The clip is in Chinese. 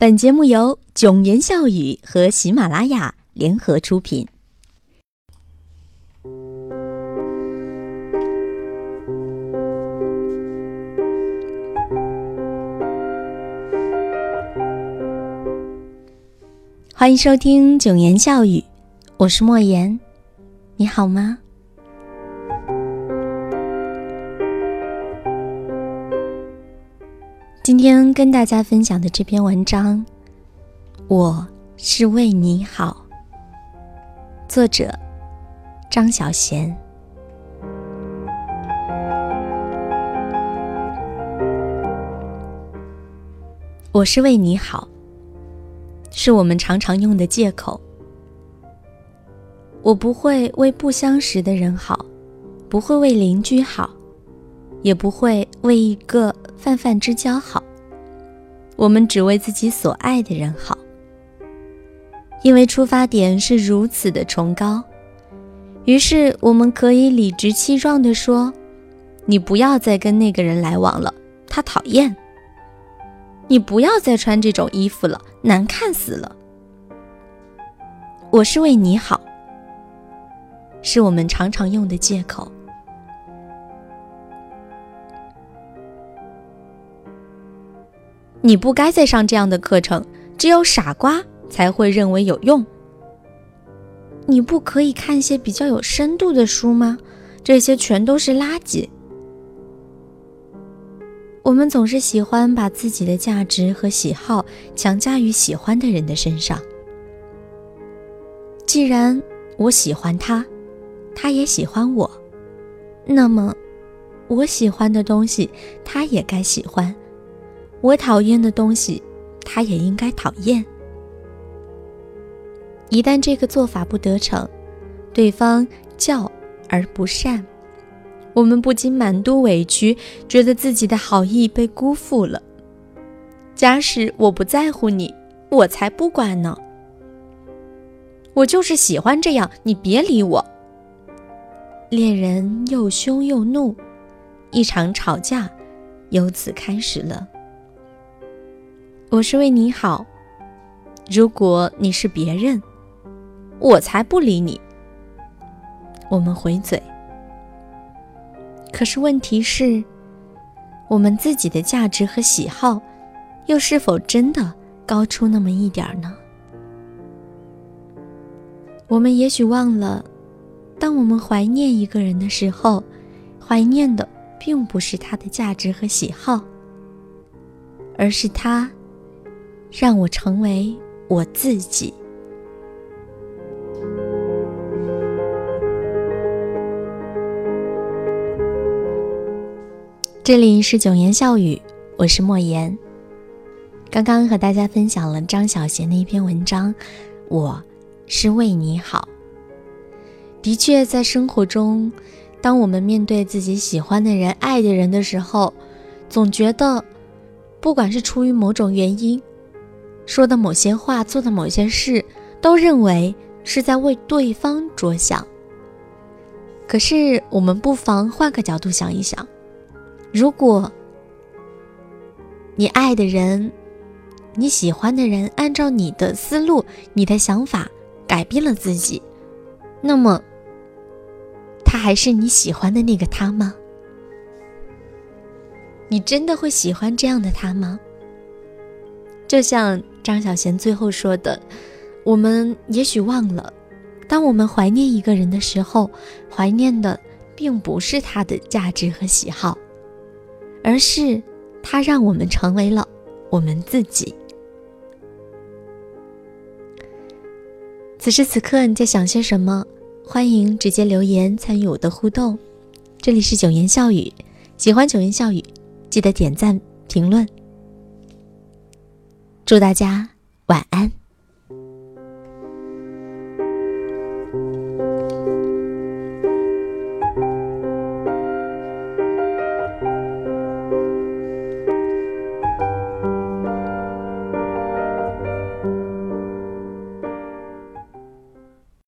本节目由囧言笑语和喜马拉雅联合出品。欢迎收听囧言笑语，我是莫言，你好吗？今天跟大家分享的这篇文章，我是为你好。作者张小娴。我是为你好，是我们常常用的借口。我不会为不相识的人好，不会为邻居好，也不会为一个。泛泛之交好，我们只为自己所爱的人好，因为出发点是如此的崇高，于是我们可以理直气壮地说：“你不要再跟那个人来往了，他讨厌；你不要再穿这种衣服了，难看死了。”我是为你好，是我们常常用的借口。你不该再上这样的课程，只有傻瓜才会认为有用。你不可以看一些比较有深度的书吗？这些全都是垃圾。我们总是喜欢把自己的价值和喜好强加于喜欢的人的身上。既然我喜欢他，他也喜欢我，那么我喜欢的东西，他也该喜欢。我讨厌的东西，他也应该讨厌。一旦这个做法不得逞，对方叫而不善，我们不禁满肚委屈，觉得自己的好意被辜负了。假使我不在乎你，我才不管呢。我就是喜欢这样，你别理我。恋人又凶又怒，一场吵架由此开始了。我是为你好，如果你是别人，我才不理你。我们回嘴，可是问题是，我们自己的价值和喜好，又是否真的高出那么一点儿呢？我们也许忘了，当我们怀念一个人的时候，怀念的并不是他的价值和喜好，而是他。让我成为我自己。这里是九言笑语，我是莫言。刚刚和大家分享了张小娴的一篇文章，我是为你好。的确，在生活中，当我们面对自己喜欢的人、爱的人的时候，总觉得，不管是出于某种原因。说的某些话，做的某些事，都认为是在为对方着想。可是，我们不妨换个角度想一想：如果你爱的人、你喜欢的人，按照你的思路、你的想法改变了自己，那么，他还是你喜欢的那个他吗？你真的会喜欢这样的他吗？就像张小娴最后说的：“我们也许忘了，当我们怀念一个人的时候，怀念的并不是他的价值和喜好，而是他让我们成为了我们自己。”此时此刻你在想些什么？欢迎直接留言参与我的互动。这里是九言笑语，喜欢九言笑语，记得点赞评论。祝大家晚安。